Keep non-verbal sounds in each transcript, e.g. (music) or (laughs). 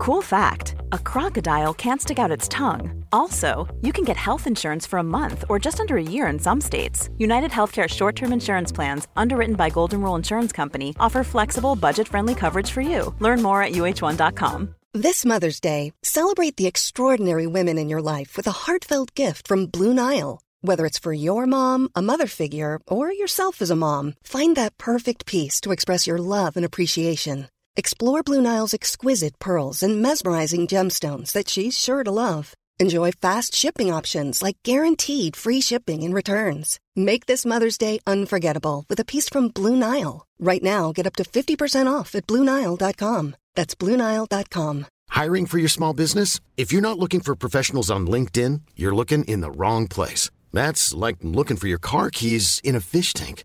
Cool fact a crocodile can't stick out its tongue. Also, you can get health insurance for a month or just under a year in some states. United Healthcare short term insurance plans, underwritten by Golden Rule Insurance Company, offer flexible, budget friendly coverage for you. Learn more at uh1.com. This Mother's Day, celebrate the extraordinary women in your life with a heartfelt gift from Blue Nile. Whether it's for your mom, a mother figure, or yourself as a mom, find that perfect piece to express your love and appreciation. Explore Blue Nile's exquisite pearls and mesmerizing gemstones that she's sure to love. Enjoy fast shipping options like guaranteed free shipping and returns. Make this Mother's Day unforgettable with a piece from Blue Nile. Right now, get up to 50% off at BlueNile.com. That's BlueNile.com. Hiring for your small business? If you're not looking for professionals on LinkedIn, you're looking in the wrong place. That's like looking for your car keys in a fish tank.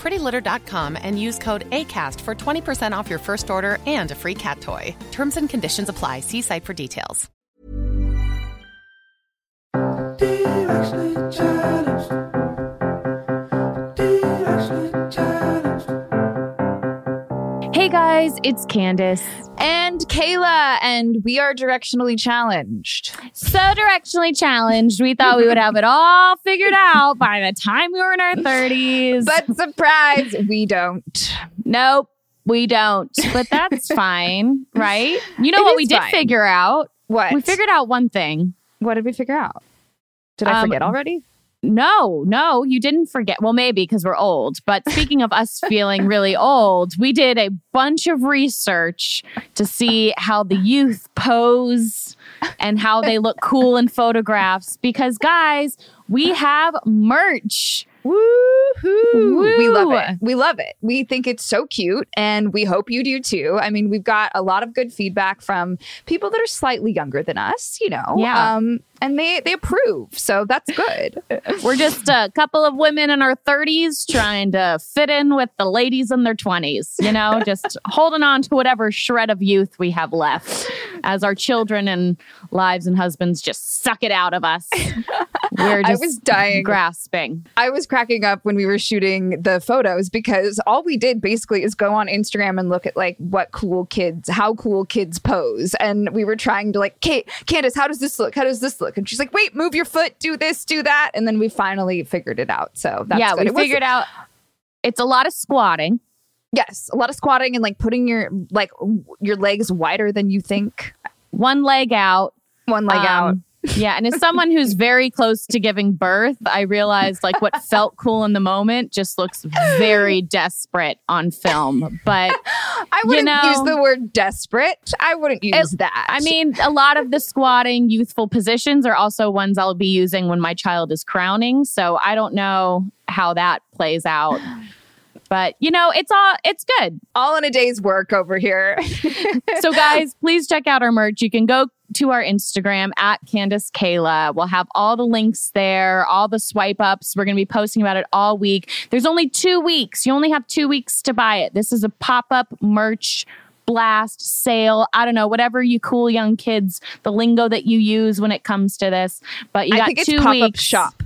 prettylitter.com and use code ACAST for 20% off your first order and a free cat toy. Terms and conditions apply. See site for details. Hey guys, it's Candace. And Kayla, and we are directionally challenged. So directionally challenged, we thought we would have it all figured out by the time we were in our 30s. But surprise, we don't. Nope, we don't. But that's (laughs) fine, right? You know It what we is did fine. figure out? What? We figured out one thing. What did we figure out? Did I Um, forget already? No, no, you didn't forget. Well, maybe because we're old. But speaking of us (laughs) feeling really old, we did a bunch of research to see how the youth pose and how they look cool in photographs. Because, guys, we have merch. Woohoo! We love it. We love it. We think it's so cute, and we hope you do too. I mean, we've got a lot of good feedback from people that are slightly younger than us, you know. Yeah. Um, and they they approve, so that's good. (laughs) We're just a couple of women in our 30s trying to fit in with the ladies in their 20s, you know, (laughs) just holding on to whatever shred of youth we have left as our children and lives and husbands just suck it out of us. (laughs) We're I was dying. grasping. I was cracking up when we were shooting the photos because all we did basically is go on Instagram and look at like what cool kids, how cool kids pose. And we were trying to like, Kate, Candace, how does this look? How does this look? And she's like, wait, move your foot, do this, do that. And then we finally figured it out. So that's yeah, good. we It figured out it's a lot of squatting. Yes, a lot of squatting and like putting your like your legs wider than you think. One leg out. One leg um, out. Yeah, and as someone who's very close to giving birth, I realized like what felt cool in the moment just looks very desperate on film. But (laughs) I wouldn't know- use the word desperate. I wouldn't use that. I mean, a lot of the squatting youthful positions are also ones I'll be using when my child is crowning. So I don't know how that plays out. But you know, it's all it's good. all in a day's work over here. (laughs) So guys, please check out our merch. You can go to our Instagram at Candace Kayla. We'll have all the links there, all the swipe ups. We're gonna be posting about it all week. There's only two weeks. You only have two weeks to buy it. This is a pop-up merch blast sale. I don't know, whatever you cool young kids, the lingo that you use when it comes to this. But you I got think it's two pop-up weeks. shop.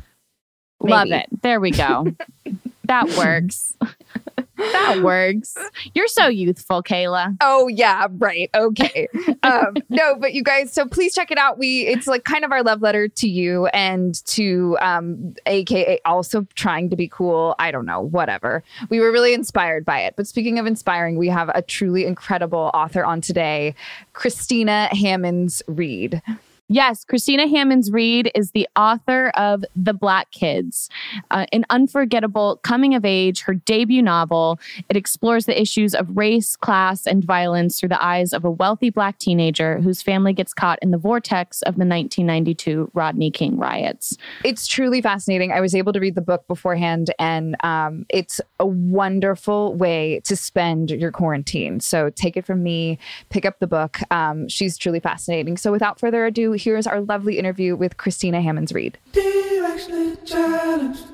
Love it. There we go. (laughs) that works. (laughs) that works. You're so youthful, Kayla. Oh yeah, right. Okay. (laughs) um, no, but you guys, so please check it out. We it's like kind of our love letter to you and to um aka also trying to be cool. I don't know, whatever. We were really inspired by it. But speaking of inspiring, we have a truly incredible author on today, Christina Hammonds Reed. Yes, Christina Hammonds Reed is the author of The Black Kids, uh, an unforgettable coming of age, her debut novel. It explores the issues of race, class, and violence through the eyes of a wealthy black teenager whose family gets caught in the vortex of the 1992 Rodney King riots. It's truly fascinating. I was able to read the book beforehand, and um, it's a wonderful way to spend your quarantine. So take it from me, pick up the book. Um, she's truly fascinating. So without further ado, here's our lovely interview with Christina Hammonds Reed.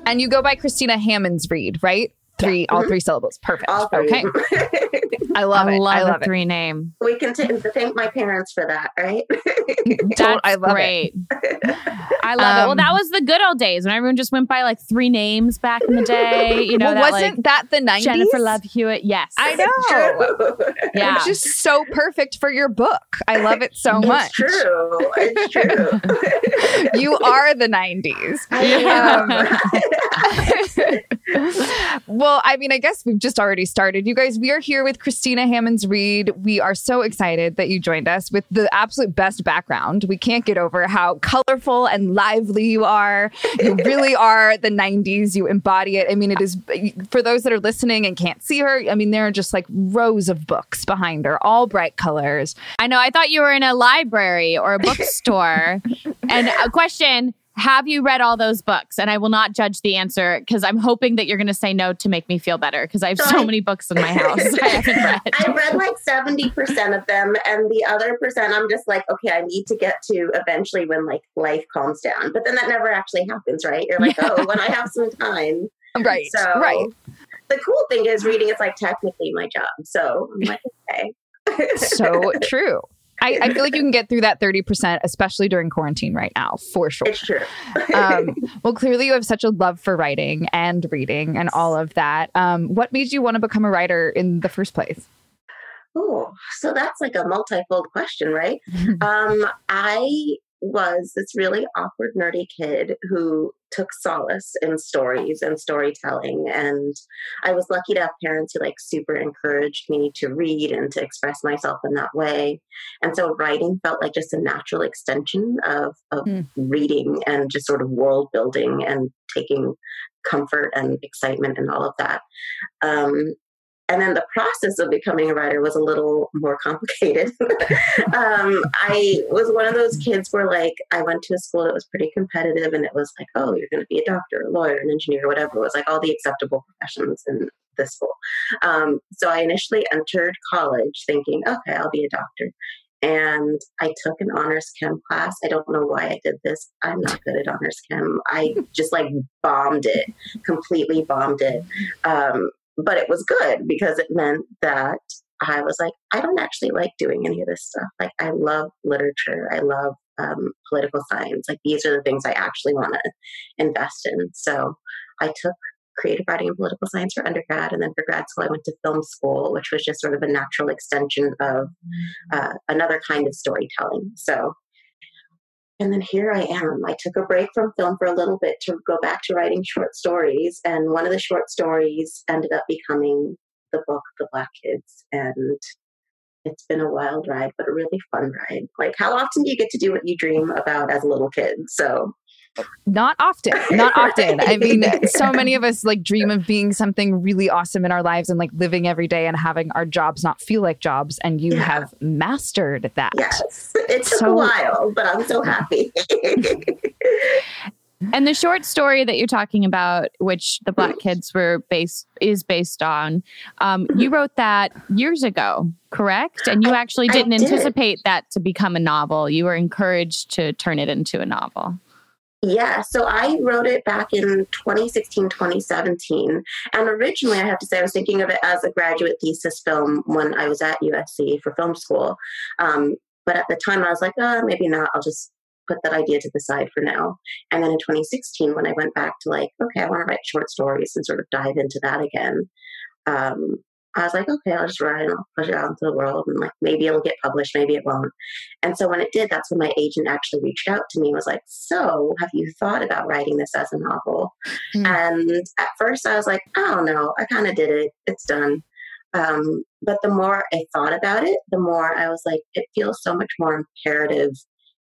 And you go by Christina Hammonds Reed, right? Three, all three syllables. Perfect. All three. Okay. (laughs) I love I it. love I a love it. three name. We can t- thank my parents for that, right? (laughs) That's I love great. I love it. Well, Um, that was the good old days when everyone just went by like three names back in the day. (laughs) You know, well, that, wasn't like, that the 90s? Jennifer Love Hewitt. Yes. I know. Yeah. It's just so perfect for your book. I love it so much. It's true. It's true. You are the 90s. Well, I mean, I guess we've just already started. You guys, we are here with Christina Hammonds Reed. We are so excited that you joined us with the absolute best background. We can't get over how colorful and lively you are. You (laughs) really are the 90s. You embody it. I mean, it is for those that are listening and can't see her. I mean, there are just like rows of books behind her, all bright colors. I know. I thought you were in a library or a bookstore. (laughs) and a question Have you read all those books? And I will not judge the answer because I'm hoping that you're going to say no to make me feel better because I have So so I- many books in my house (laughs) I haven't read. I read like 70% of them, and the other percent, I'm just like, okay, I need to get to eventually when like life calms down. But then that never actually happens, right? You're like, (laughs) oh, when I have some time. Right. So, right. The cool thing is, reading is like technically my job. So I'm like, okay. So (laughs) true. I, I feel like you can get through that 30%, especially during quarantine right now, for sure. It's true. (laughs) um, well, clearly you have such a love for writing and reading and all of that. Um, what made you want to become a writer in the first place? Oh, so that's like a multifold question, right? (laughs) um, I was this really awkward, nerdy kid who took solace in stories and storytelling. And I was lucky to have parents who like super encouraged me to read and to express myself in that way. And so writing felt like just a natural extension of, of Mm. reading and just sort of world building and taking comfort and excitement and all of that. Um, and then the process of becoming a writer was a little more complicated. (laughs) um, I was one of those kids where, like, I went to a school that was pretty competitive, and it was like, oh, you're going to be a doctor, a lawyer, an engineer, whatever. It was like all the acceptable professions in this school. Um, so I initially entered college thinking, okay, I'll be a doctor. And I took an honors chem class. I don't know why I did this. I'm not good at honors chem. I just like bombed it, completely bombed it. Um, but it was good because it meant that I was like, I don't actually like doing any of this stuff. Like, I love literature. I love um, political science. Like, these are the things I actually want to invest in. So I took creative writing and political science for undergrad. And then for grad school, I went to film school, which was just sort of a natural extension of uh, another kind of storytelling. So, and then here I am. I took a break from film for a little bit to go back to writing short stories. And one of the short stories ended up becoming the book, The Black Kids. And it's been a wild ride, but a really fun ride. Like, how often do you get to do what you dream about as a little kid? So, Not often. Not often. I mean, so many of us like dream of being something really awesome in our lives and like living every day and having our jobs not feel like jobs. And you Yeah. have mastered that. yes, it took So- a while, but I'm so happy. (laughs) And the short story that you're talking about, which the Black (clears throat) Kids were based is based on, um, you wrote that years ago, correct? And you actually didn't did. anticipate that to become a novel. You were encouraged to turn it into a novel. Yeah, so I wrote it back in 2016, 2017. And originally, I have to say, I was thinking of it as a graduate thesis film when I was at USC for film school. Um, but at the time, I was like, oh, maybe not. I'll just put that idea to the side for now. And then in 2016, when I went back to like, okay, I want to write short stories and sort of dive into that again, um, I was like, okay, I'll just write and I'll push it out into the world and like maybe it'll get published, maybe it won't. And so when it did, that's when my agent actually reached out to me and was like, So have you thought about writing this as a novel? Mm. And at first I was like, I don't know, I kind of did it, it's done. Um, but the more I thought about it, the more I was like, it feels so much more imperative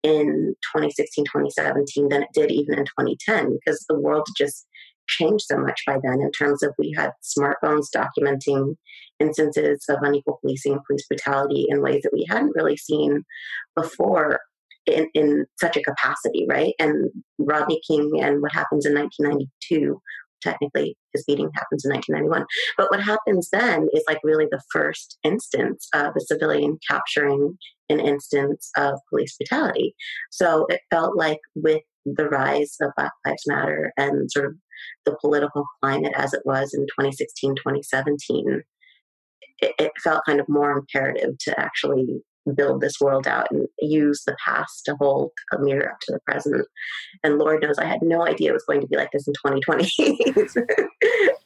in 2016, 2017 than it did even in 2010 because the world just changed so much by then in terms of we had smartphones documenting instances of unequal policing and police brutality in ways that we hadn't really seen before in, in such a capacity, right? And Rodney King and what happens in 1992 technically his beating happens in 1991 but what happens then is like really the first instance of a civilian capturing an instance of police brutality so it felt like with the rise of black lives matter and sort of the political climate as it was in 2016, 2017, it, it felt kind of more imperative to actually build this world out and use the past to hold a mirror up to the present. And Lord knows I had no idea it was going to be like this in 2020. (laughs)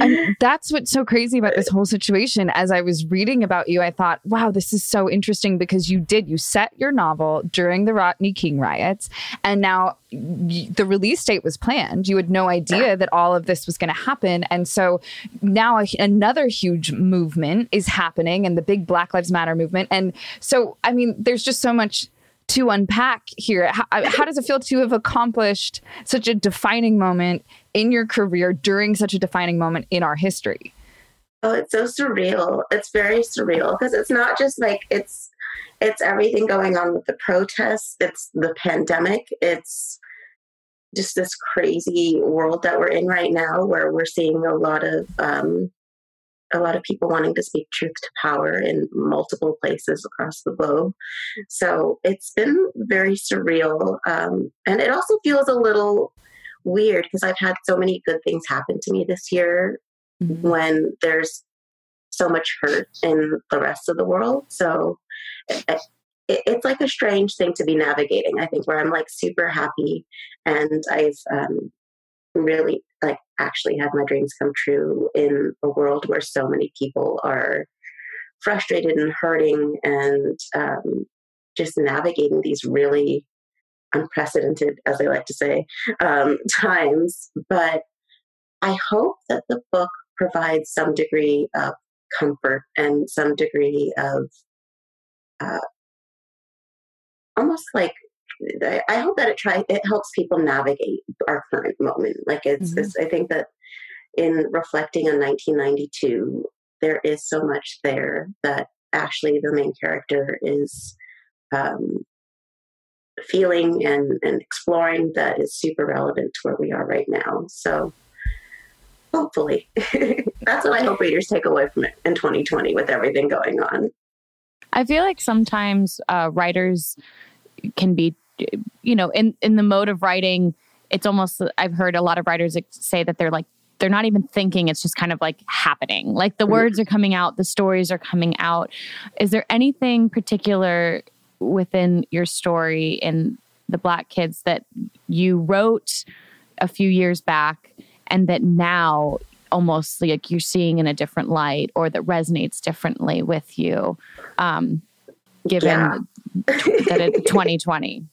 and (laughs) that's what's so crazy about this whole situation. As I was reading about you, I thought, wow, this is so interesting because you did, you set your novel during the Rodney King riots, and now the release date was planned. You had no idea that all of this was going to happen. And so now another huge movement is happening and the big Black Lives Matter movement. And so, I mean, there's just so much to unpack here. How, how, does it feel to have accomplished such a defining moment in your career during such a defining moment in our history? Oh, it's so surreal. It's very surreal because it's not just like it's it's everything going on with the protests, it's the pandemic, it's just this crazy world that we're in right now where we're seeing a lot of um, a lot of people wanting to speak truth to power in multiple places across the globe. So it's been very surreal. Um, and it also feels a little weird because I've had so many good things happen to me this year mm-hmm. when there's so much hurt in the rest of the world. So it, it, it's like a strange thing to be navigating, I think, where I'm like super happy and I've um, really like actually had my dreams come true in a world where so many people are frustrated and hurting and um, just navigating these really unprecedented, as I like to say, um, (laughs) times. But I hope that the book provides some degree of comfort and some degree of uh, almost like I hope that it tries it helps people navigate our current moment. Like it's, mm-hmm. it's I think that in reflecting on 1992, there is so much there that actually the main character is um, feeling and, and exploring that is super relevant to where we are right now. So hopefully, (laughs) that's what I hope readers take away from it in 2020 with everything going on. I feel like sometimes uh, writers can be you know, in in the mode of writing, it's almost I've heard a lot of writers say that they're like they're not even thinking it's just kind of like happening like the mm-hmm. words are coming out the stories are coming out is there anything particular within your story and the black kids that you wrote a few years back and that now almost like you're seeing in a different light or that resonates differently with you um, given yeah. that it's 2020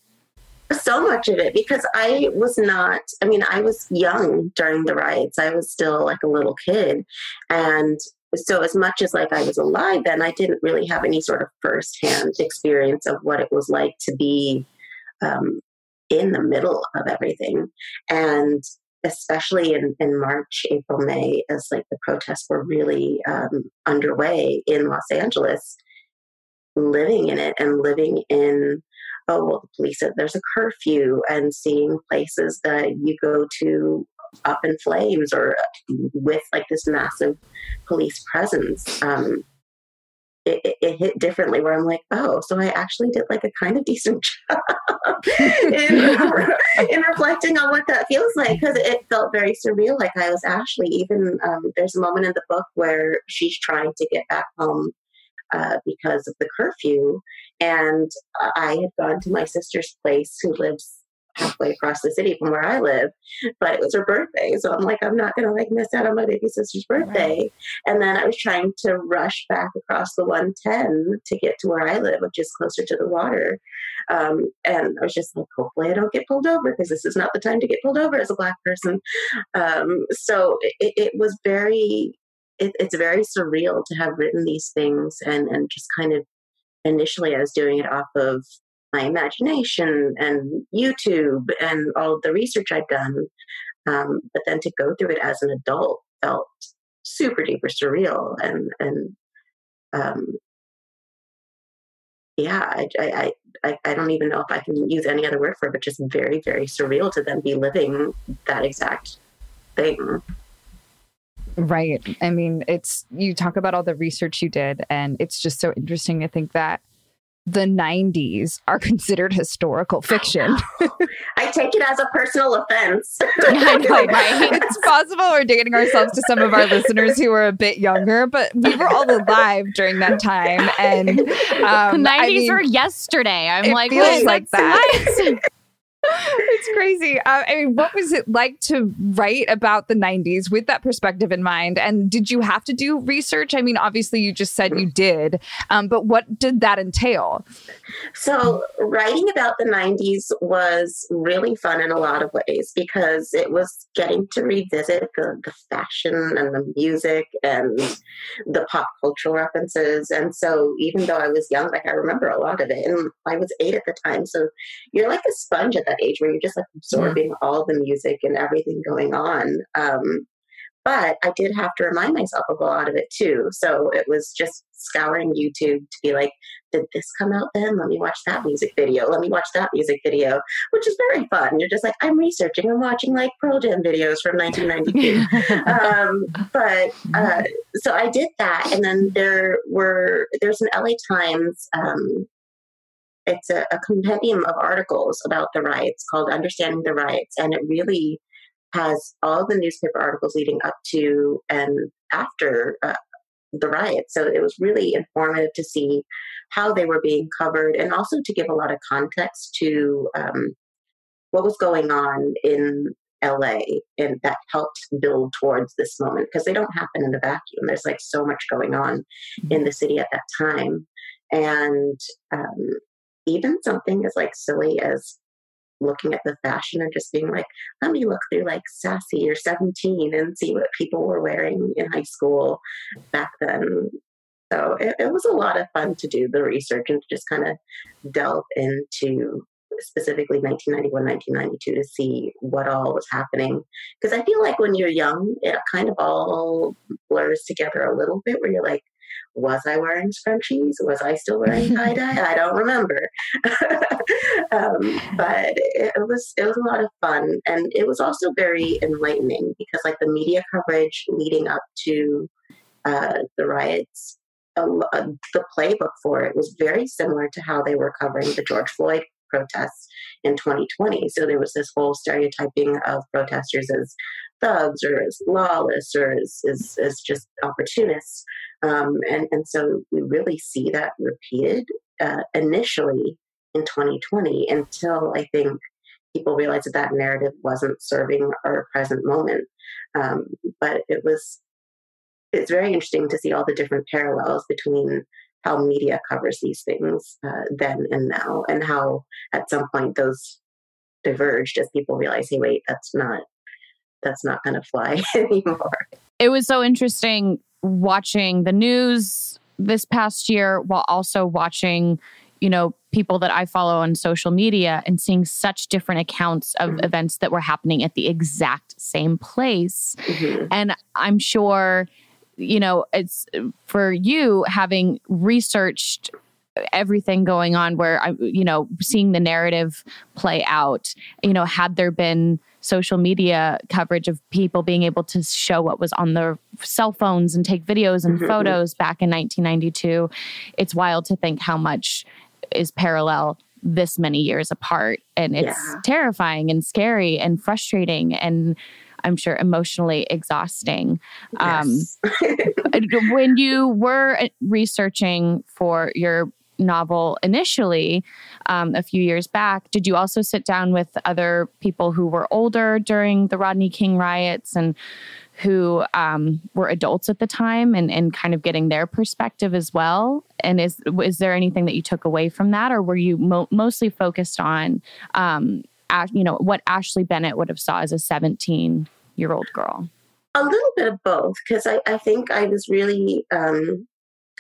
so much of it because I was not, I mean, I was young during the riots. I was still like a little kid. And so as much as like I was alive then, I didn't really have any sort of firsthand experience of what it was like to be um, in the middle of everything. And especially in, in March, April, May, as like the protests were really um, underway in Los Angeles, living in it and living in oh, well, the police said there's a curfew, and seeing places that you go to up in flames or with like this massive police presence. Um, it, it, it, hit differently where I'm like, oh, so I actually did like a kind of decent (laughs) job in, in, reflecting on what that feels like because it felt very surreal. Like I was actually even, um, there's a moment in the book where she's trying to get back home uh, because of the curfew. And I had gone to my sister's place, who lives halfway across the city from where I live, but it was her birthday. So I'm like, I'm not going to like miss out on my baby sister's birthday. Right. And then I was trying to rush back across the 110 to get to where I live, which is closer to the water. Um, and I was just like, hopefully I don't get pulled over because this is not the time to get pulled over as a black person. Um, so it, it was very, it, it's very surreal to have written these things and, and just kind of initially I was doing it off of my imagination and YouTube and all the research I'd done. Um, but then to go through it as an adult felt super duper surreal and and um, yeah, I, I, I, I don't even know if I can use any other word for it, but just very, very surreal to then be living that exact thing. Right. I mean, it's you talk about all the research you did, and it's just so interesting to think that the 90s are considered historical fiction. (laughs) I take it as a personal offense. (laughs) I know, (laughs) right? It's possible we're dating ourselves to some of our listeners who are a bit younger, but we were all alive during that time. And um, the 90s I mean, were yesterday. I'm like, feels like that it's crazy. Uh, I mean, what was it like to write about the 90s with that perspective in mind? And did you have to do research? I mean, obviously, you just said you did, um, but what did that entail? So, writing about the 90s was really fun in a lot of ways because it was getting to revisit the, the fashion and the music and the pop cultural references. And so, even though I was young, like I remember a lot of it, and I was eight at the time. So, you're like a sponge at that age where you're just like absorbing yeah. all the music and everything going on. Um, but I did have to remind myself of a lot of it too. So it was just scouring YouTube to be like, did this come out then? Let me watch that music video. Let me watch that music video, which is very fun. You're just like, I'm researching. I'm watching like Pearl Jam videos from (laughs) 1992. um, but uh, so I did that, and then there were there's an LA Times um, it's a, a compendium of articles about the riots called Understanding the Riots, and it really has all the newspaper articles leading up to and after uh, the riots. So it was really informative to see how they were being covered and also to give a lot of context to um, what was going on in LA and that helped build towards this moment because they don't happen in a vacuum. There's like so much going on mm-hmm. in the city at that time. And um, even something as like silly as looking at the fashion and just being like, let me look through like Sassy or 17 and see what people were wearing in high school back then. So it, it was a lot of fun to do the research and just kind of delve into specifically 1991, 1992 to see what all was happening. Because I feel like when you're young, it kind of all blurs together a little bit where you're like, was I wearing scrunchies? Was I still wearing (laughs) tie dye? I don't remember. (laughs) um, but it, it, was it was a lot of fun, and it was also very enlightening because like the media coverage leading up to uh, the riots, uh, the playbook for it was very similar to how they were covering the George Floyd protests in 2020. So there was this whole stereotyping of protesters as thugs or as lawless or as, as, as just opportunists. Um, and, and so we really see that repeated uh, initially in 2020 until I think people realized that that narrative wasn't serving our present moment. Um, but it was, it's very interesting to see all the different parallels between how media covers these things uh, then and now, and how at some point those diverged as people realize, hey, wait, that's not that's not going to fly (laughs) anymore. It was so interesting watching the news this past year while also watching, you know, people that I follow on social media and seeing such different accounts of mm-hmm. events that were happening at the exact same place. Mm-hmm. And I'm sure, you know, it's for you having researched everything going on where I, you know, seeing the narrative play out, you know, had there been social media coverage of people being able to show what was on their cell phones and take videos and mm-hmm. photos back in 1992. It's wild to think how much is parallel this many years apart. And it's yeah. terrifying and scary and frustrating and I'm sure emotionally exhausting. Um, yes. (laughs) Um, when you were researching for your novel initially um, a few years back, did you also sit down with other people who were older during the Rodney King riots and who um, were adults at the time and, and kind of getting their perspective as well? And is is there anything that you took away from that, or were you mo- mostly focused on, um, you know, what Ashley Bennett would have saw as a 17 year old girl? A little bit of both, because I, I think I was really um,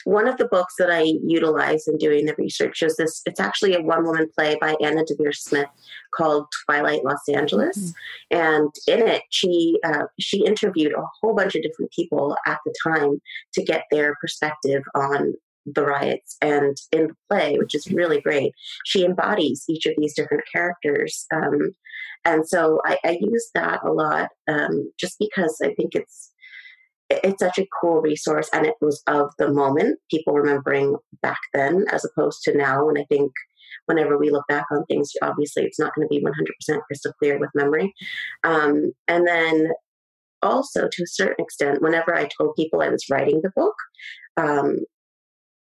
one of the books that I utilize in doing the research is this. It's actually a one woman play by Anna Deavere Smith called Twilight Los Angeles, mm-hmm. and in it she uh, she interviewed a whole bunch of different people at the time to get their perspective on the riots. And in the play, which is really great, she embodies each of these different characters. Um, and so I, I, use that a lot um, just because I think it's it's such a cool resource and it was of the moment people remembering back then as opposed to now. And i think whenever we look back on things obviously it's not going to be 100% crystal clear with memory. Um, and then also to a certain extent whenever i told people i was writing the book um,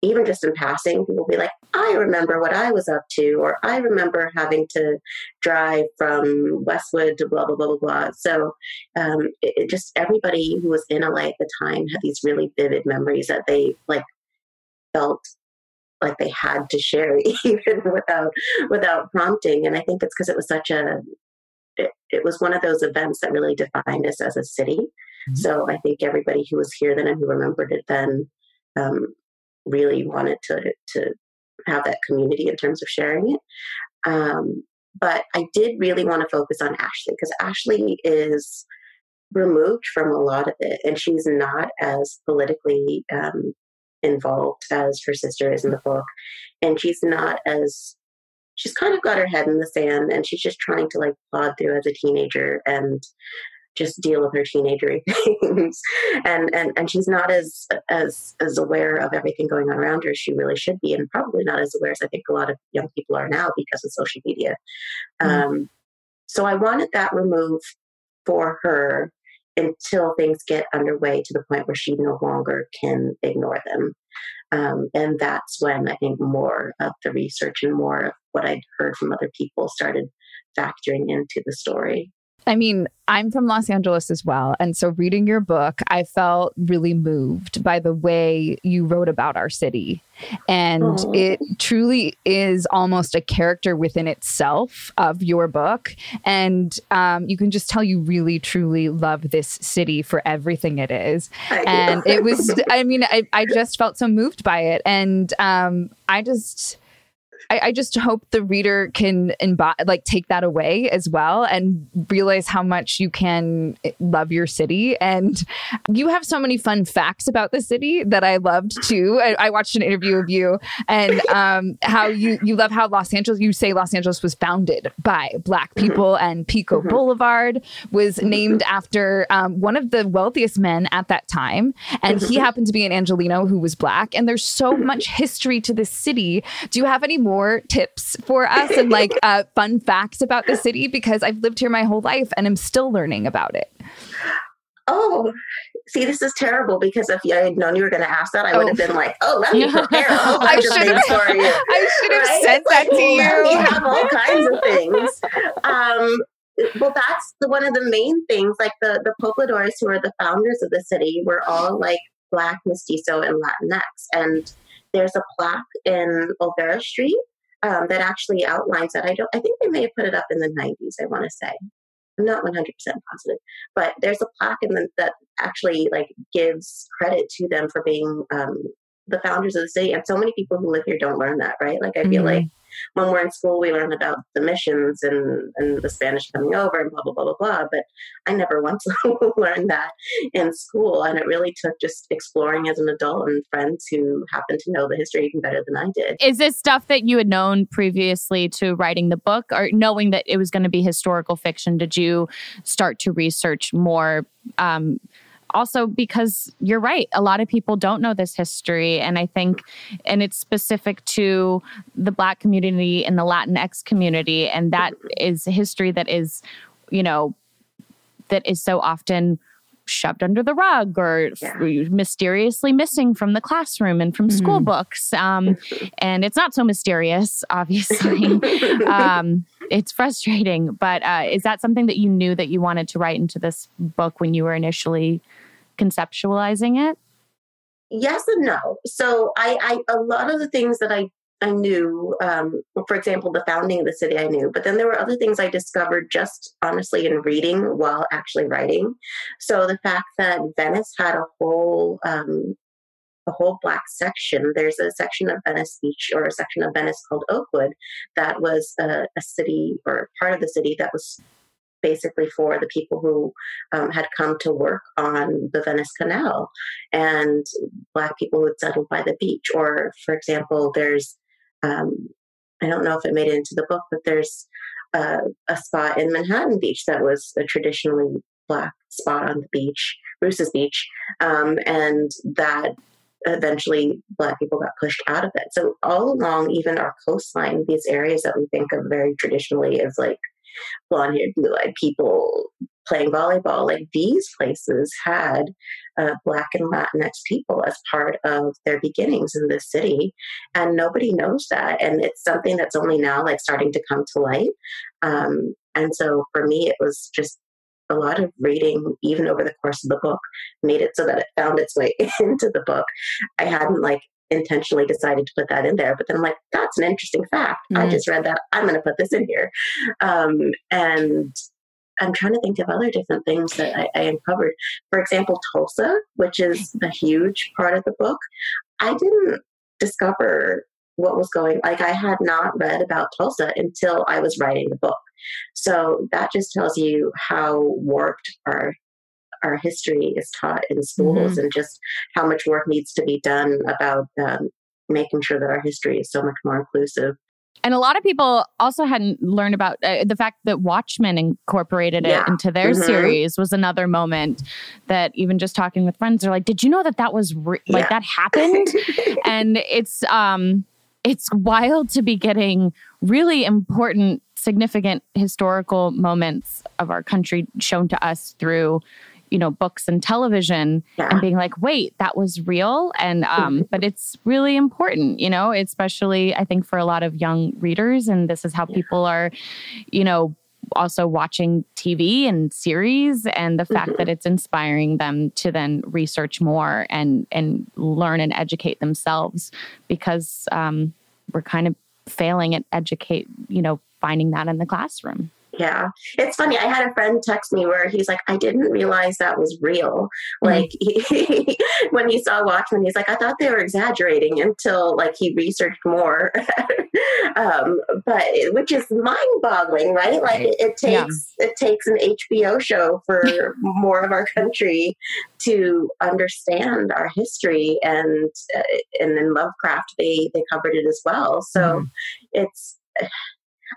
even just in passing, people will be like, I remember what I was up to, or I remember having to drive from Westwood to blah, blah, blah, blah, blah. So um, it, it just everybody who was in LA at the time had these really vivid memories that they like felt like they had to share (laughs) even without without prompting and i think it's because it was such a it, it, was one of those events that really defined us as a city mm-hmm. so i think everybody who was here then and who remembered it then um, really wanted to to have that community in terms of sharing it. Um, but I did really want to focus on Ashley because Ashley is removed from a lot of it, and she's not as politically um, involved as her sister is in the book, and she's not as she's kind of got her head in the sand, and she's just trying to like plod through as a teenager and just deal with her teenager (laughs) things. And and and she's not as as as aware of everything going on around her as she really should be and probably not as aware as i think a lot of young people are now because of social media. Mm-hmm. um, so i wanted that removed for her until things get underway to the point where she no longer can ignore them. Um, and that's when i think more of the research and more of what i'd heard from other people started factoring into the story I mean, I'm from Los Angeles as well. And so reading your book, I felt really moved by the way you wrote about our city. And Aww. it truly is almost a character within itself of your book. And um, you can just tell you really, truly love this city for everything it is. And it was, I mean, I, I just felt so moved by it. And um, I just I, I just hope the reader can embody, like take that away as well and realize how much you can love your city. And you have so many fun facts about the city that I loved too. I, I watched an interview of you and um, how you you love how Los Angeles. You say Los Angeles was founded by Black mm-hmm. people, and Pico mm-hmm. Boulevard was mm-hmm. named after um, one of the wealthiest men at that time, and he happened to be an Angelino who was Black. And there's so much history to this city. Do you have any more? tips for us and like (laughs) uh, fun facts about the city because I've lived here my whole life and I'm still learning about it. Oh, see, this is terrible because if I had known you were going to ask that, I would have oh. been like, "Oh, let me (laughs) prepare a whole bunch of things for you." (laughs) I should have right? said that like, to you. We have all kinds of things. Um, well, that's the, one of the main things. Like the the Pobladores, who are the founders of the city, were all like Black, Mestizo, and Latinx, and there's a plaque in Olvera Street um, that actually outlines that. I don't. I think they may have put it up in the 90s. I want to say. I'm not 100% positive, but there's a plaque in the, that actually like gives credit to them for being um, the founders of the city. And so many people who live here don't learn that, right? Like I feel mm-hmm. like when we're in school, we learn about the missions and, and the Spanish coming over and blah, blah, blah, blah, blah. But I never (laughs) once (laughs) learned that in school. And it really took just exploring as an adult and friends who happen to know the history even better than I did. Is this stuff that you had known previously to writing the book or knowing that it was going to be historical fiction? Did you start to research more? Um, also because you're right a lot of people don't know this history. And i think and it's specific to the black community and the latinx community. And that is history that is you know that is so often shoved under the rug or Yeah. f- mysteriously missing from the classroom and from school books. Um, (laughs) and it's not so mysterious, obviously. (laughs) um, it's frustrating, but uh, is that something that you knew that you wanted to write into this book when you were initially conceptualizing it? yes and no. So I, I a lot of the things that I I knew, um, for example, the founding of the city I knew, but then there were other things I discovered just honestly in reading while actually writing. So the fact that Venice had a whole um, a whole black section. There's a section of Venice Beach or a section of Venice called Oakwood that was a, a city or part of the city that was basically for the people who um, had come to work on the Venice Canal and black people who had settled by the beach. Or, for example, there's um, I don't know if it made it into the book, but there's uh, a spot in Manhattan Beach that was a traditionally black spot on the beach, Bruce's Beach, um, and that eventually black people got pushed out of it. So all along, even our coastline, these areas that we think of very traditionally as like blonde-haired, blue-eyed people playing volleyball, like these places had uh, Black and Latinx people as part of their beginnings in this city, and nobody knows that. And it's something that's only now like starting to come to light. Um, and so for me, it was just a lot of reading, even over the course of the book, made it so that it found its way (laughs) into the book. I hadn't like intentionally decided to put that in there, but then I'm like, that's an interesting fact. I Mm. just read that. I'm going to put this in here. Um, and I'm trying to think of other different things that I, I uncovered. For example, Tulsa, which is a huge part of the book. I didn't discover what was going like I had not read about Tulsa until I was writing the book. So that just tells you how warped our our history is taught in schools and just how much work needs to be done about um, making sure that our history is so much more inclusive. And a lot of people also hadn't learned about uh, the fact that Watchmen incorporated it Yeah. into their Mhm. series was another moment that even just talking with friends, they're like, "Did you know that that was re- like that happened?" (laughs) and it's um, it's wild to be getting really important, significant historical moments of our country shown to us through you know books and television Yeah. and being like wait that was real? And um but it's really important you know especially i think for a lot of young readers. And this is how people are you know also watching tv and series and the fact that it's inspiring them to then research more and and learn and educate themselves because um we're kind of failing at educate you know finding that in the classroom Yeah. It's funny. I had a friend text me where he's like, I didn't realize that was real. Like, (laughs) he, when he saw Watchmen, he's like, I thought they were exaggerating until like he researched more. (laughs) um, but which is mind boggling, right? Like, it, it Yeah. takes it takes an HBO show for (laughs) more of our country to understand our history. And, uh, and in Lovecraft, they, they covered it as well. So it's,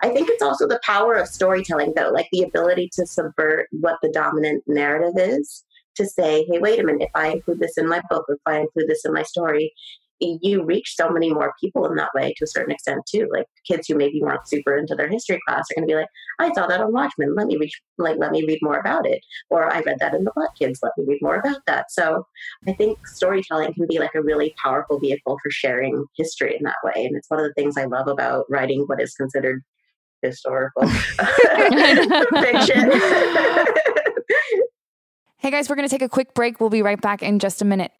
I think it's also the power of storytelling, though, like the ability to subvert what the dominant narrative is to say, hey, wait a minute, if I include this in my book, if I include this in my story, you reach so many more people in that way to a certain extent, too. Like kids who maybe weren't super into their history class are going to be like, I saw that on Watchmen. Let me reach, like, let me read more about it. Or I read that in the Black Kids. Let me read more about that. So I think storytelling can be like a really powerful vehicle for sharing history in that way. And it's one of the things I love about writing what is considered historical (laughs) fiction. (laughs) Hey guys, we're going to take a quick break. We'll be right back in just a minute.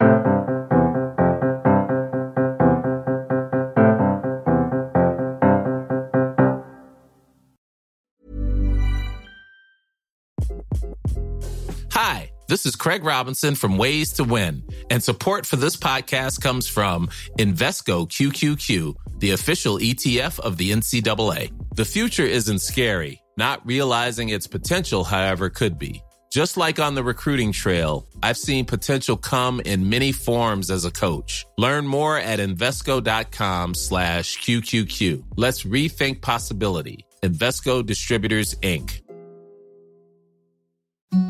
Hi, this is Craig Robinson from Ways to Win, and support for this podcast comes from Invesco QQQ, the official ETF of the NCAA. The future isn't scary. Not realizing its potential, however, could be. Just like on the recruiting trail, I've seen potential come in many forms as a coach. Learn more at Invesco.com slash QQQ. Let's rethink possibility. Invesco Distributors, Inc.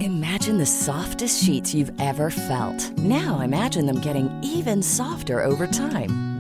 Imagine the softest sheets you've ever felt. Now imagine them getting even softer over time.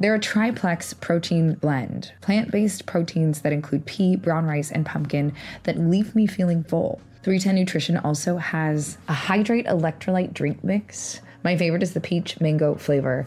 They're a triplex protein blend, plant based proteins that include pea, brown rice, and pumpkin that leave me feeling full. 310 Nutrition also has a hydrate electrolyte drink mix. My favorite is the peach mango flavor.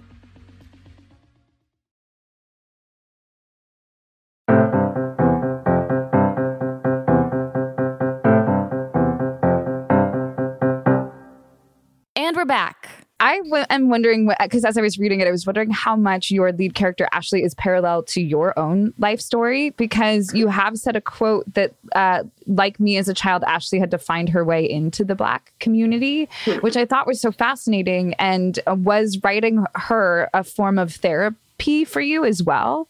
We're back. I w- am wondering because as I was reading it, I was wondering how much your lead character Ashley is parallel to your own life story because you have said a quote that, uh, like me as a child, Ashley had to find her way into the Black community, which I thought was so fascinating. And uh, was writing her a form of therapy for you as well?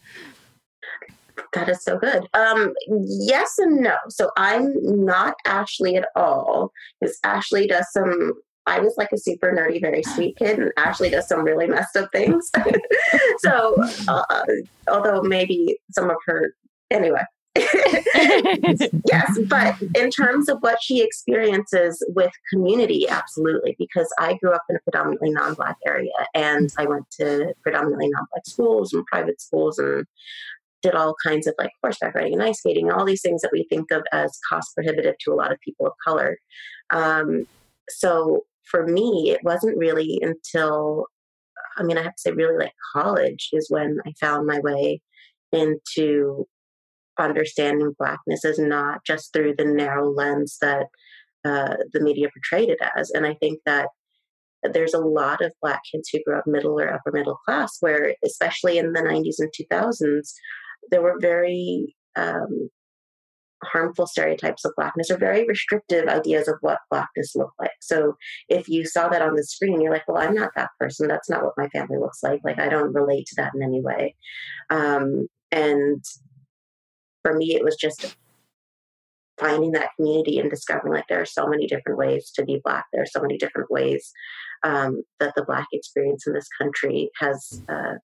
That is so good. Um, yes and no. So I'm not Ashley at all because Ashley does some I was like a super nerdy, very sweet kid, and Ashley does some really messed up things. (laughs) so, uh, although maybe some of her, anyway. (laughs) yes, but in terms of what she experiences with community, absolutely, because I grew up in a predominantly non Black area and I went to predominantly non Black schools and private schools and did all kinds of like horseback riding and ice skating, all these things that we think of as cost prohibitive to a lot of people of color. Um, so for me, it wasn't really until, I mean, I have to say, really like college is when I found my way into understanding Blackness as not just through the narrow lens that uh, the media portrayed it as. And I think that there's a lot of Black kids who grew up middle or upper middle class, where, especially in the 90s and 2000s, there were very um, harmful stereotypes of blackness or very restrictive ideas of what blackness looked like. So if you saw that on the screen, you're like, well, I'm not that person. That's not what my family looks like. Like I don't relate to that in any way. Um, and for me, it was just finding that community and discovering like there are so many different ways to be black. There are so many different ways um, that the black experience in this country has uh,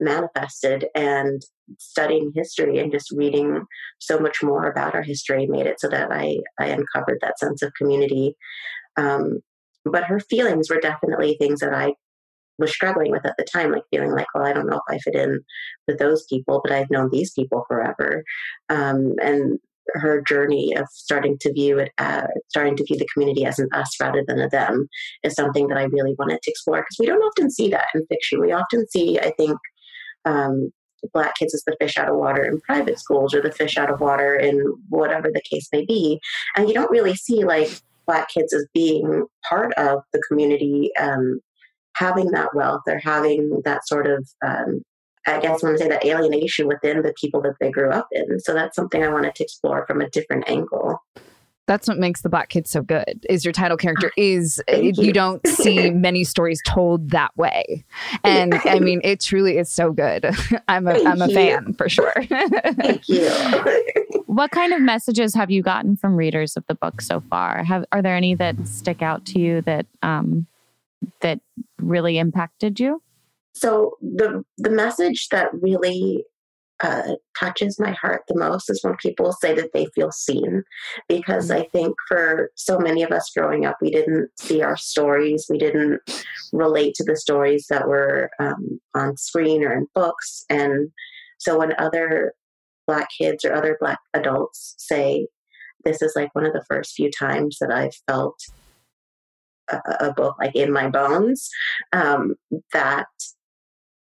manifested and studying history and just reading so much more about our history made it so that I, I uncovered that sense of community. Um, but her feelings were definitely things that I was struggling with at the time, like feeling like, well, I don't know if I fit in with those people, but I've known these people forever. Um, and her journey of starting to view it as starting to view the community as an us rather than a them is something that I really wanted to explore because we don't often see that in fiction. We often see, I think, um, black kids as the fish out of water in private schools or the fish out of water in whatever the case may be. And you don't really see like black kids as being part of the community, um, having that wealth or having that sort of, um, I guess I want to say that alienation within the people that they grew up in. So that's something I wanted to explore from a different angle that's what makes the black kid so good is your title character (sighs) is you. you. don't see (laughs) many stories told that way. And i mean it truly is so good. (laughs) I'm a am a fan for sure. Thank you. (laughs) What kind of messages have you gotten from readers of the book so far? Have are there any that stick out to you that um that really impacted you? So the the message that really uh, touches my heart the most is when people say that they feel seen. Because mm-hmm. I think for so many of us growing up, we didn't see our stories, we didn't relate to the stories that were um, on screen or in books. And so when other Black kids or other Black adults say, This is like one of the first few times that I've felt a, a book like in my bones, um, that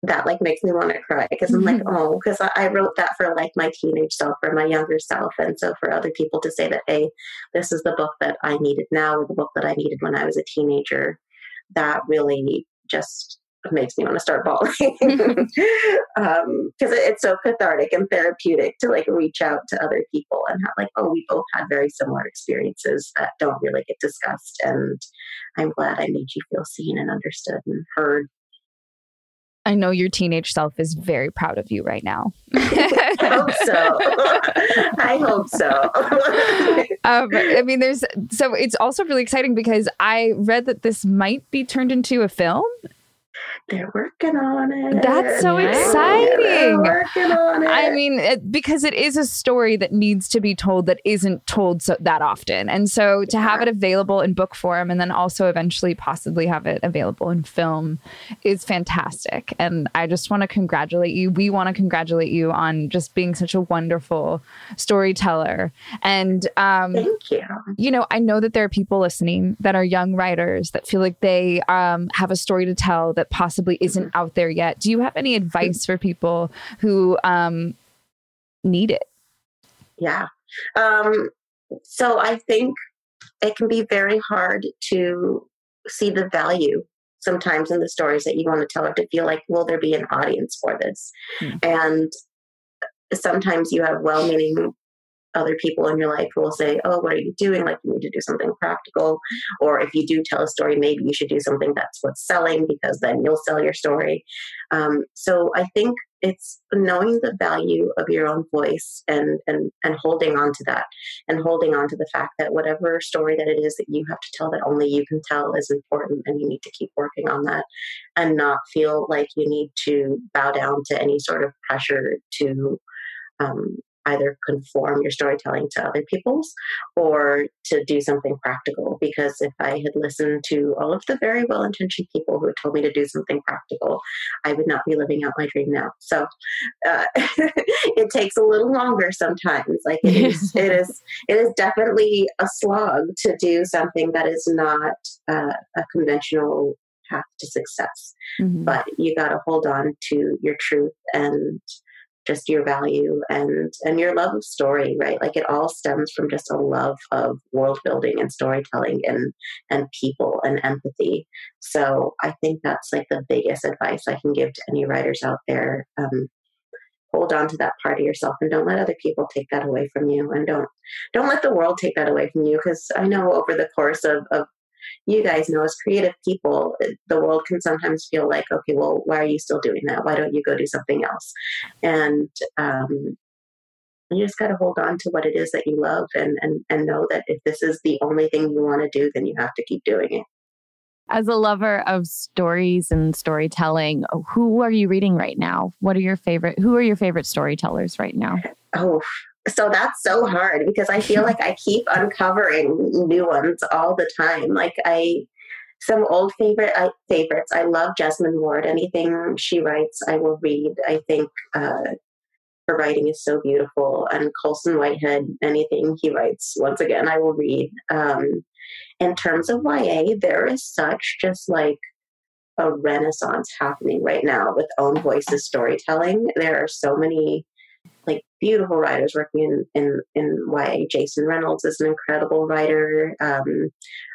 that like makes me want to cry because I'm like, mm-hmm. oh, because I, I, wrote that for like my teenage self or my younger self. And so for other people to say that, hey, this is the book that I needed now or the book that I needed when I was a teenager, that really just makes me want to start bawling because (laughs) (laughs) um, it, it's so cathartic and therapeutic to like reach out to other people and have like oh we both had very similar experiences that don't really get discussed and i'm glad i made you feel seen and understood and heard I know your teenage self is very proud of you right now. (laughs) I hope so. (laughs) I hope so. (laughs) um, I mean, there's so it's also really exciting because I read that this might be turned into a film they're working on it. That's so yeah. exciting. They're working on it. I mean, it, because it is a story that needs to be told that isn't told so, that often. And so to yeah. have it available in book form and then also eventually possibly have it available in film is fantastic. And I just want to congratulate you. We want to congratulate you on just being such a wonderful storyteller. And um, thank you. You know, I know that there are people listening that are young writers that feel like they um, have a story to tell that possibly isn't out there yet. Do you have any advice for people who um, need it? Yeah. Um, so I think it can be very hard to see the value sometimes in the stories that you want to tell or to feel like, will there be an audience for this? Hmm. And sometimes you have well meaning other people in your life who will say, Oh, what are you doing? Like, you need to do something practical. Or if you do tell a story, maybe you should do something that's what's selling because then you'll sell your story. Um, so I think it's knowing the value of your own voice and, and, and holding on to that and holding on to the fact that whatever story that it is that you have to tell that only you can tell is important and you need to keep working on that and not feel like you need to bow down to any sort of pressure to um, either conform your storytelling to other people's or to do something practical. Because if I had listened to all of the very well intentioned people who told me to do something practical, I would not be living out my dream now. So uh, (laughs) it takes a little longer sometimes. Like it is, (laughs) it is, it is definitely a slog to do something that is not uh, a conventional path to success. Mm-hmm. But you got to hold on to your truth and just your value and and your love of story right? Like it all stems from just a love of world building and storytelling and and people and empathy. So i think that's like the biggest advice i can give to any writers out there. Um, hold on to that part of yourself and don't let other people take that away from you and don't don't let the world take that away from you because i know over the course of, of you guys know as creative people the world can sometimes feel like okay well why are you still doing that why don't you go do something else and um, you just got to hold on to what it is that you love and, and and know that if this is the only thing you want to do then you have to keep doing it as a lover of stories and storytelling, who are you reading right now? What are your favorite who are your favorite storytellers right now? Oh, so that's so hard because I feel (laughs) like I keep uncovering new ones all the time. Like I some old favorite I, favorites. I love Jesmyn Ward. Anything she writes, I will read. I think uh, her writing is so beautiful. And Colson Whitehead, anything he writes, once again, I will read. Um, in terms of YA, there is such just like a renaissance happening right now with own voices storytelling. There are so many beautiful writers working in, in, in YA. Jason Reynolds is an incredible writer. Um,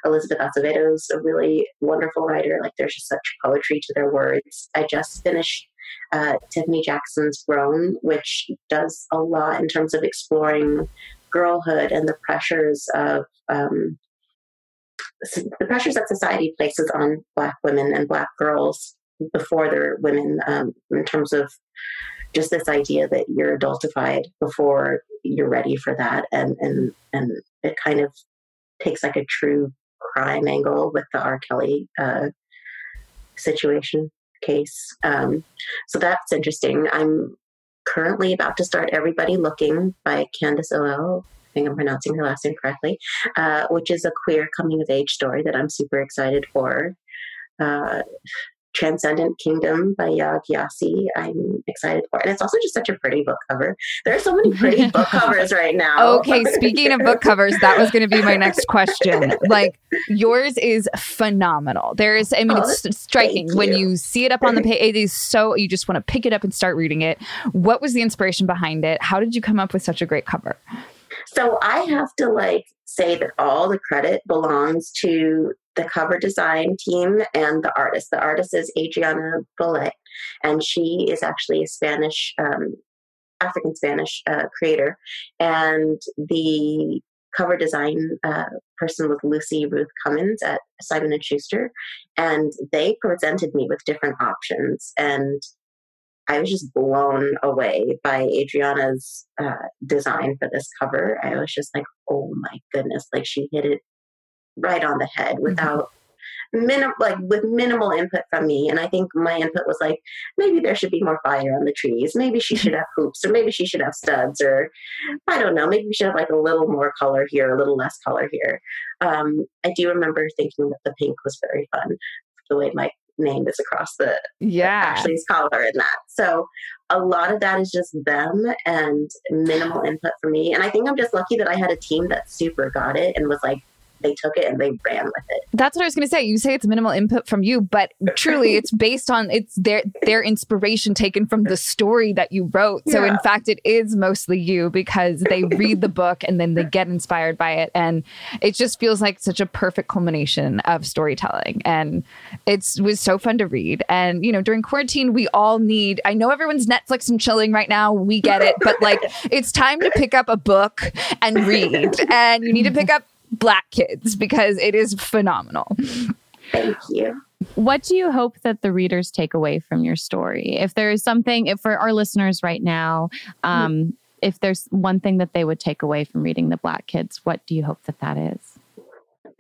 Elizabeth Acevedo is a really wonderful writer. Like there's just such poetry to their words. I just finished uh, Tiffany Jackson's Grown, which does a lot in terms of exploring girlhood and the pressures of um, the pressures that society places on Black women and Black girls before they're women, um, in terms of just this idea that you're adultified before you're ready for that, and and and it kind of takes like a true crime angle with the R. Kelly uh, situation case. Um, so that's interesting. I'm currently about to start Everybody Looking by Candice Iloh think I'm pronouncing her last name correctly, uh, which is a queer coming of age story that I'm super excited for. Uh, Transcendent Kingdom by Yaa Gyasi. I'm excited for. it. And it's also just such a pretty book cover. There are so many pretty (laughs) book covers right now. Okay, speaking of book covers, that was going to be my next (laughs) question. Like yours is phenomenal. There's I mean oh, it's striking you. when you see it up on the page. It is so you just want to pick it up and start reading it. What was the inspiration behind it? How did you come up with such a great cover? So I have to like say that all the credit belongs to the cover design team and the artist. The artist is Adriana Bellet, and she is actually a Spanish, um, African Spanish uh, creator. And the cover design uh, person was Lucy Ruth Cummins at Simon and Schuster, and they presented me with different options. And I was just blown away by Adriana's uh, design for this cover. I was just like, oh my goodness, like she hit it right on the head mm-hmm. without minim like with minimal input from me. And I think my input was like, maybe there should be more fire on the trees. Maybe she should have hoops, or maybe she should have studs, or I don't know. Maybe we should have like a little more color here, a little less color here. Um, I do remember thinking that the pink was very fun the way my name is across the yeah Ashley's collar in that. So a lot of that is just them and minimal input for me. And I think I'm just lucky that I had a team that super got it and was like, they took it and they ran with it. That's what I was going to say. You say it's minimal input from you, but truly it's (laughs) based on it's their their inspiration taken from the story that you wrote. So yeah. in fact it is mostly you because they read the book and then they get inspired by it and it just feels like such a perfect culmination of storytelling and it was so fun to read and you know during quarantine we all need I know everyone's Netflix and chilling right now, we get it, but like it's time to pick up a book and read (laughs) and you need to pick up black kids because it is phenomenal. Thank you. What do you hope that the readers take away from your story? If there is something, if for our listeners right now, um, mm-hmm. if there's one thing that they would take away from reading the Black Kids, what do you hope that that is?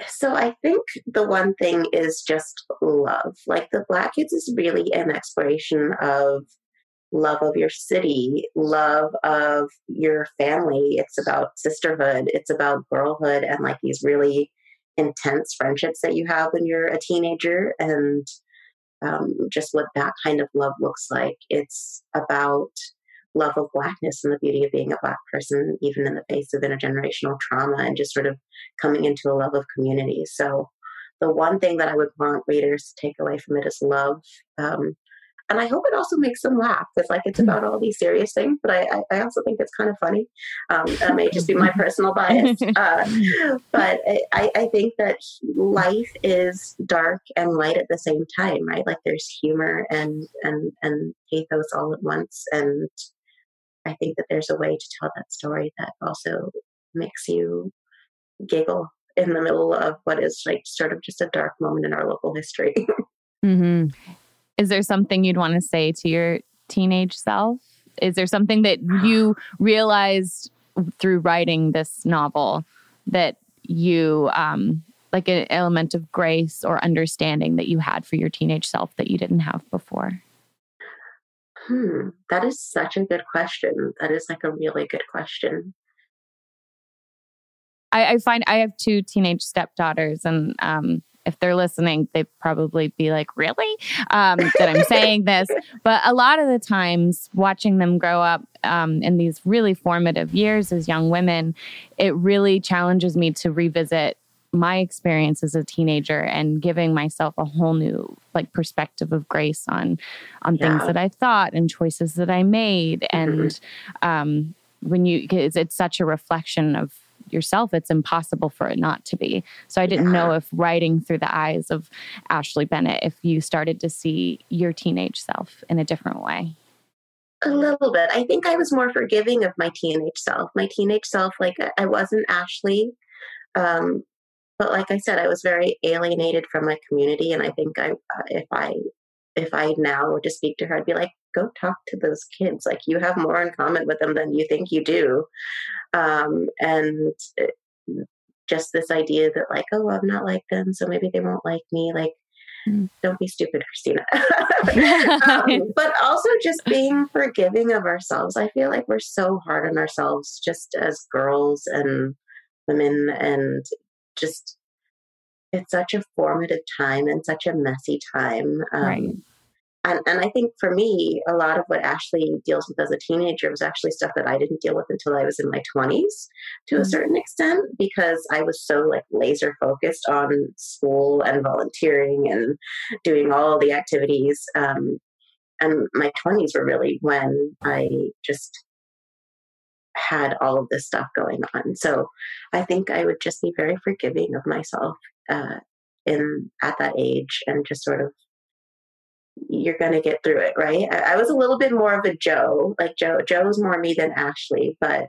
So I think the one thing is just love. Like the Black Kids is really an exploration of love of your city, love of your family. It's about sisterhood, it's about girlhood, and like these really intense friendships that you have when you're a teenager, and um, just what that kind of love looks like. It's about love of blackness and the beauty of being a black person, even in the face of intergenerational trauma, and just sort of coming into a love of community. So, the one thing that I would want readers to take away from it is love. Um, and I hope it also makes them laugh because like it's about all these serious things, but I, I also think it's kind of funny. Um, that may just be my (laughs) personal bias, uh, but I, I think that life is dark and light at the same time, right? Like there's humor and and and pathos all at once, and I think that there's a way to tell that story that also makes you giggle in the middle of what is like sort of just a dark moment in our local history. (laughs) mm-hmm. Is there something you'd want to say to your teenage self? Is there something that you realized through writing this novel that you um, like an element of grace or understanding that you had for your teenage self that you didn't have before? Hmm, that is such a good question. That is like a really good question. I, I find I have two teenage stepdaughters, and um, if they're listening, they'd probably be like, "Really?" Um, that I'm saying (laughs) this, but a lot of the times, watching them grow up um, in these really formative years as young women, it really challenges me to revisit my experience as a teenager and giving myself a whole new like perspective of grace on on yeah. things that I thought and choices that I made mm-hmm. and um when you it's, it's such a reflection of yourself it's impossible for it not to be. So i didn't yeah. know if writing through the eyes of ashley bennett if you started to see your teenage self in a different way. A little bit. I think i was more forgiving of my teenage self. My teenage self like i wasn't ashley um, but like I said, I was very alienated from my community, and I think I, uh, if I, if I now were to speak to her, I'd be like, go talk to those kids. Like you have more in common with them than you think you do, um, and it, just this idea that like, oh, I'm not like them, so maybe they won't like me. Like, mm. don't be stupid, Christina. (laughs) (laughs) um, but also just being forgiving of ourselves. I feel like we're so hard on ourselves, just as girls and women, and just it's such a formative time and such a messy time. Um, right. And, and I think for me, a lot of what Ashley deals with as a teenager was actually stuff that I didn't deal with until I was in my 20s to mm-hmm. a certain extent because I was so like laser focused on school and volunteering and doing all the activities. Um, and my 20s were really when I just had all of this stuff going on. So I think I would just be very forgiving of myself uh, in at that age and just sort of you're going to get through it, right? I, I, was a little bit more of a Joe, like Joe. Joe's more me than Ashley, but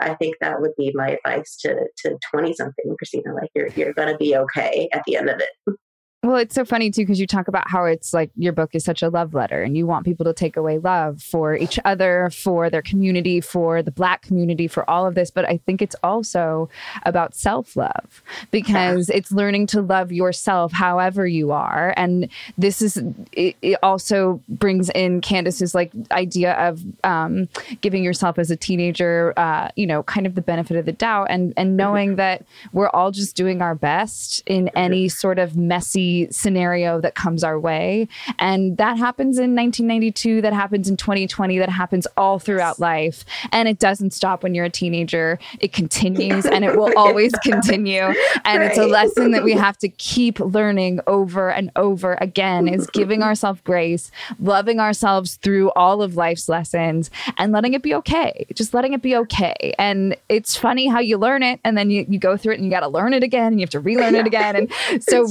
I think that would be my advice to to twenty something Christina. Like you're you're going to be okay at the end of it. (laughs) Well, it's so funny too because you talk about how it's like your book is such a love letter and you want people to take away love for each other, for their community, for the black community, for all of this. But I think it's also about self love because it's learning to love yourself however you are. And this is, it, it also brings in Candace's like idea of um, giving yourself as a teenager, uh, you know, kind of the benefit of the doubt and, and knowing that we're all just doing our best in any sort of messy scenario that comes our way. And that happens in 1992, that happens in 2020, that happens all throughout life. And it doesn't stop when you're a teenager, it continues (laughs) and it will always continue. And right. it's a lesson that we (laughs) have to keep learning over and over again is giving ourselves grace, loving ourselves through all of life's lessons and letting it be okay. Just letting it be okay. And it's funny how you learn it and then you, you go through it and you got to learn it again and you have to relearn it (laughs) again. And so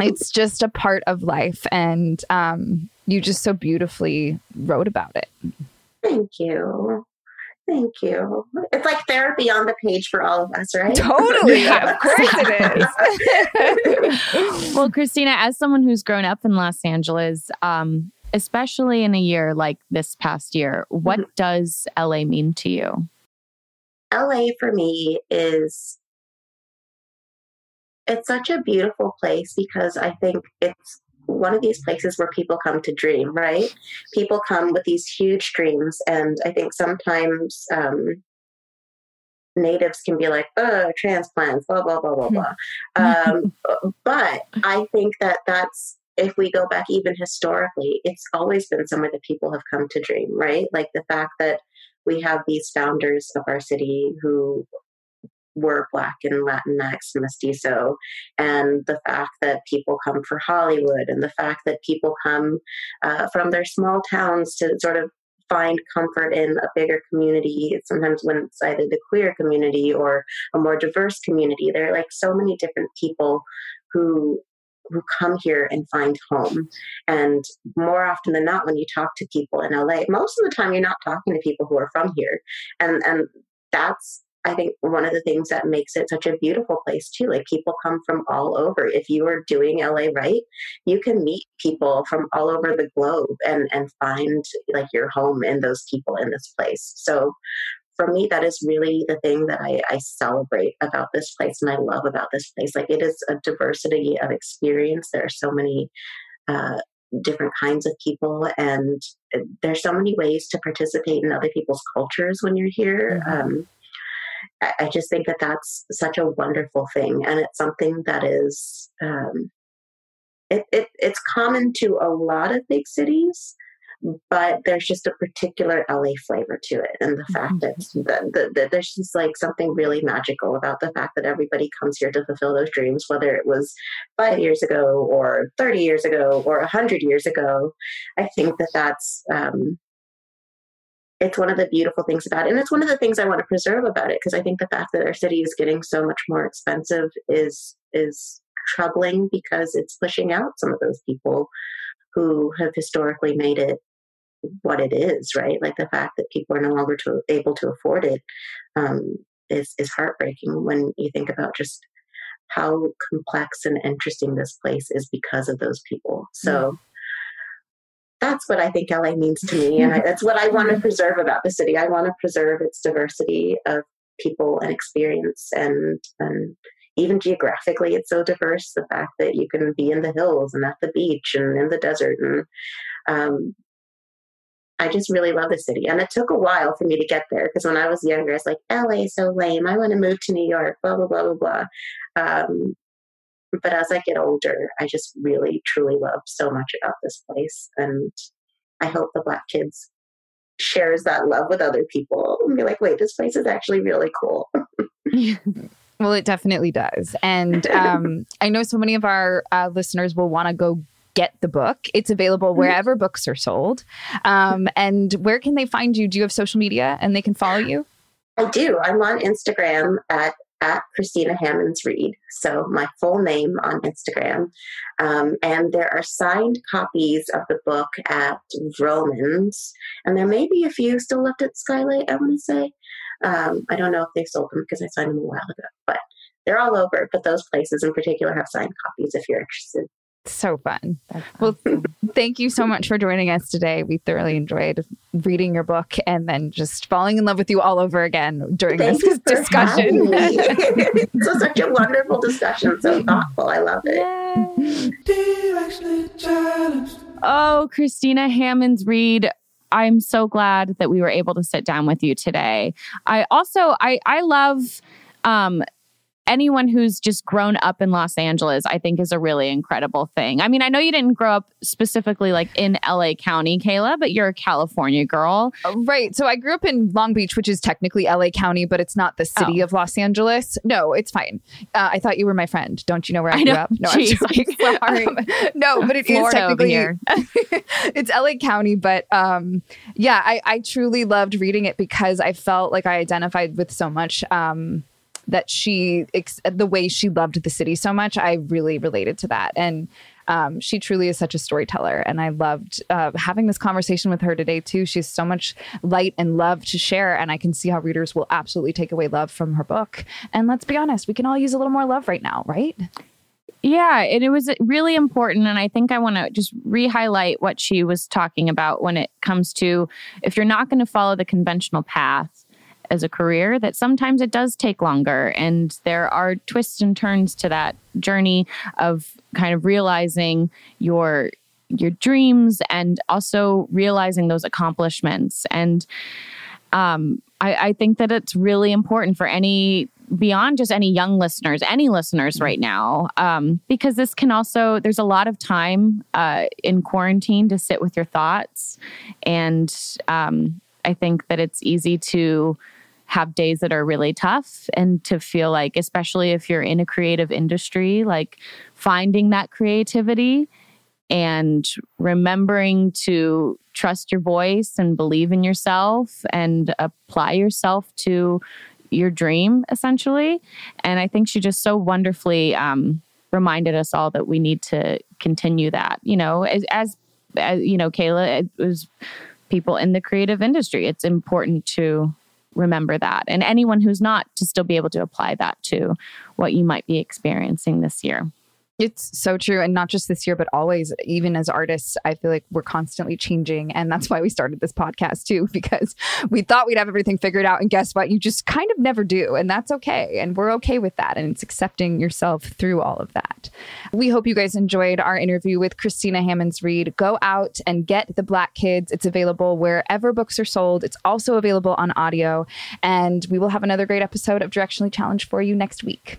it's just a part of life. And um, you just so beautifully wrote about it. Thank you. Thank you. It's like therapy on the page for all of us, right? Totally. (laughs) of course it is. (laughs) well, Christina, as someone who's grown up in Los Angeles, um, especially in a year like this past year, what mm-hmm. does LA mean to you? LA for me is it's such a beautiful place because I think it's one of these places where people come to dream, right? People come with these huge dreams, and I think sometimes um, natives can be like, "Oh, transplants," blah blah blah blah blah. um, (laughs) but I think that that's if we go back even historically, it's always been somewhere that people have come to dream, right? Like the fact that we have these founders of our city who were Black and Latinx and mestizo, and the fact that people come for Hollywood, and the fact that people come uh, from their small towns to sort of find comfort in a bigger community. Sometimes when it's either the queer community or a more diverse community, there are like so many different people who who come here and find home. And more often than not, when you talk to people in LA, most of the time you're not talking to people who are from here. And and that's I think one of the things that makes it such a beautiful place too. Like people come from all over. If you are doing LA right, you can meet people from all over the globe and and find like your home in those people in this place. So for me, that is really the thing that I, I, celebrate about this place and I love about this place. Like it is a diversity of experience. There are so many uh, different kinds of people, and uh, there's so many ways to participate in other people's cultures when you're here. Mm-hmm. Um, I, just think that that's such a wonderful thing, and it's something that is. Um, it, it, it's common to a lot of big cities, but there's just a particular LA flavor to it. And the fact that, mm-hmm. that, that, that, there's just like something really magical about the fact that everybody comes here to fulfill those dreams, whether it was five years ago or 30 years ago or a 100 years ago. I think that that's. Um, it's one of the beautiful things about it. And it's one of the things I want to preserve about it because I think the fact that our city is getting so much more expensive is is troubling because it's pushing out some of those people who have historically made it what it is, right? Like the fact that people are no longer to, able to afford it um, is is heartbreaking when you think about just how complex and interesting this place is because of those people. So mm. That's what I think LA means to me, and I, that's what I want to (laughs) preserve about the city. I want to preserve its diversity of people and experience, and and even geographically, it's so diverse. The fact that you can be in the hills and at the beach and in the desert and um, I just really love the city. And it took a while for me to get there because when I was younger, I was like, LA is so lame. I want to move to New York, blah, blah, blah, blah, blah. Um, but as I get older, I just really, truly love so much about this place. And I hope the Black kids shares that love with other people and be like, wait, this place is actually really cool. (laughs) well, it definitely does. And (laughs) um, I know so many of our uh, listeners will want to go get the book. It's available mm-hmm. wherever books are sold. Um, and where can they find you? Do you have social media and they can follow you? I do. I'm on Instagram at at Christina Hammonds Reed. So my full name on Instagram. Um, and there are signed copies of the book at Vroman's, And there may be a few still left at Skylight, I want to say. Um, I don't know if they sold them because I signed them a while ago, but they're all over. But those places in particular have signed copies if you're interested. So fun. Well, thank you so much for joining us today. We thoroughly enjoyed reading your book and then just falling in love with you all over again during thank this discussion. it's (laughs) such a wonderful discussion, so thoughtful. I love it. Oh, Christina Hammonds Reed. I'm so glad that we were able to sit down with you today. I also I I love um anyone who's just grown up in Los Angeles, I think is a really incredible thing. I mean, I know you didn't grow up specifically like in LA County, Kayla, but you're a California girl. Oh, right. So I grew up in Long Beach, which is technically LA County, but it's not the city oh. of Los Angeles. No, it's fine. Uh, I thought you were my friend. Don't you know where I, I grew up? No, Jeez, I'm (laughs) sorry. Um, no, but it Florida is technically here. (laughs) it's LA County, but um, yeah, I, I truly loved reading it because I felt like I identified with so much. Um, that she the way she loved the city so much i really related to that. And um, she truly is such a storyteller and i loved uh, having this conversation with her today too. She's so much light and love to share and i can see how readers will absolutely take away love from her book. And let's be honest we can all use a little more love right now right? Yeah, and it was really important. And I think I want to just re highlight what she was talking about when it comes to if you're not going to follow the conventional path, as a career that sometimes it does take longer. And there are twists and turns to that journey of kind of realizing your your dreams and also realizing those accomplishments. And um, I, I think that it's really important for any beyond just any young listeners, any listeners right now, um, because this can also, there's a lot of time uh, in quarantine to sit with your thoughts. And um, I think that it's easy to have days that are really tough and to feel like, especially if you're in a creative industry, like finding that creativity and remembering to trust your voice and believe in yourself and apply yourself to your dream essentially and i think she just so wonderfully um, reminded us all that we need to continue that. You know, as, as, as you know, Kayla, it was people in the creative industry. It's important to remember that. And anyone who's not to still be able to apply that to what you might be experiencing this year. It's so true. And not just this year, but always, even as artists, I feel like we're constantly changing. And that's why we started this podcast too, (laughs) because we thought we'd have everything figured out. And guess what? You just kind of never do. And that's okay. And we're okay with that. And it's accepting yourself through all of that. We hope you guys enjoyed our interview with Christina Hammonds Reed. Go out and get The Black Kids. It's available wherever books are sold, it's also available on audio. And we will have another great episode of Directionally Challenged for you next week.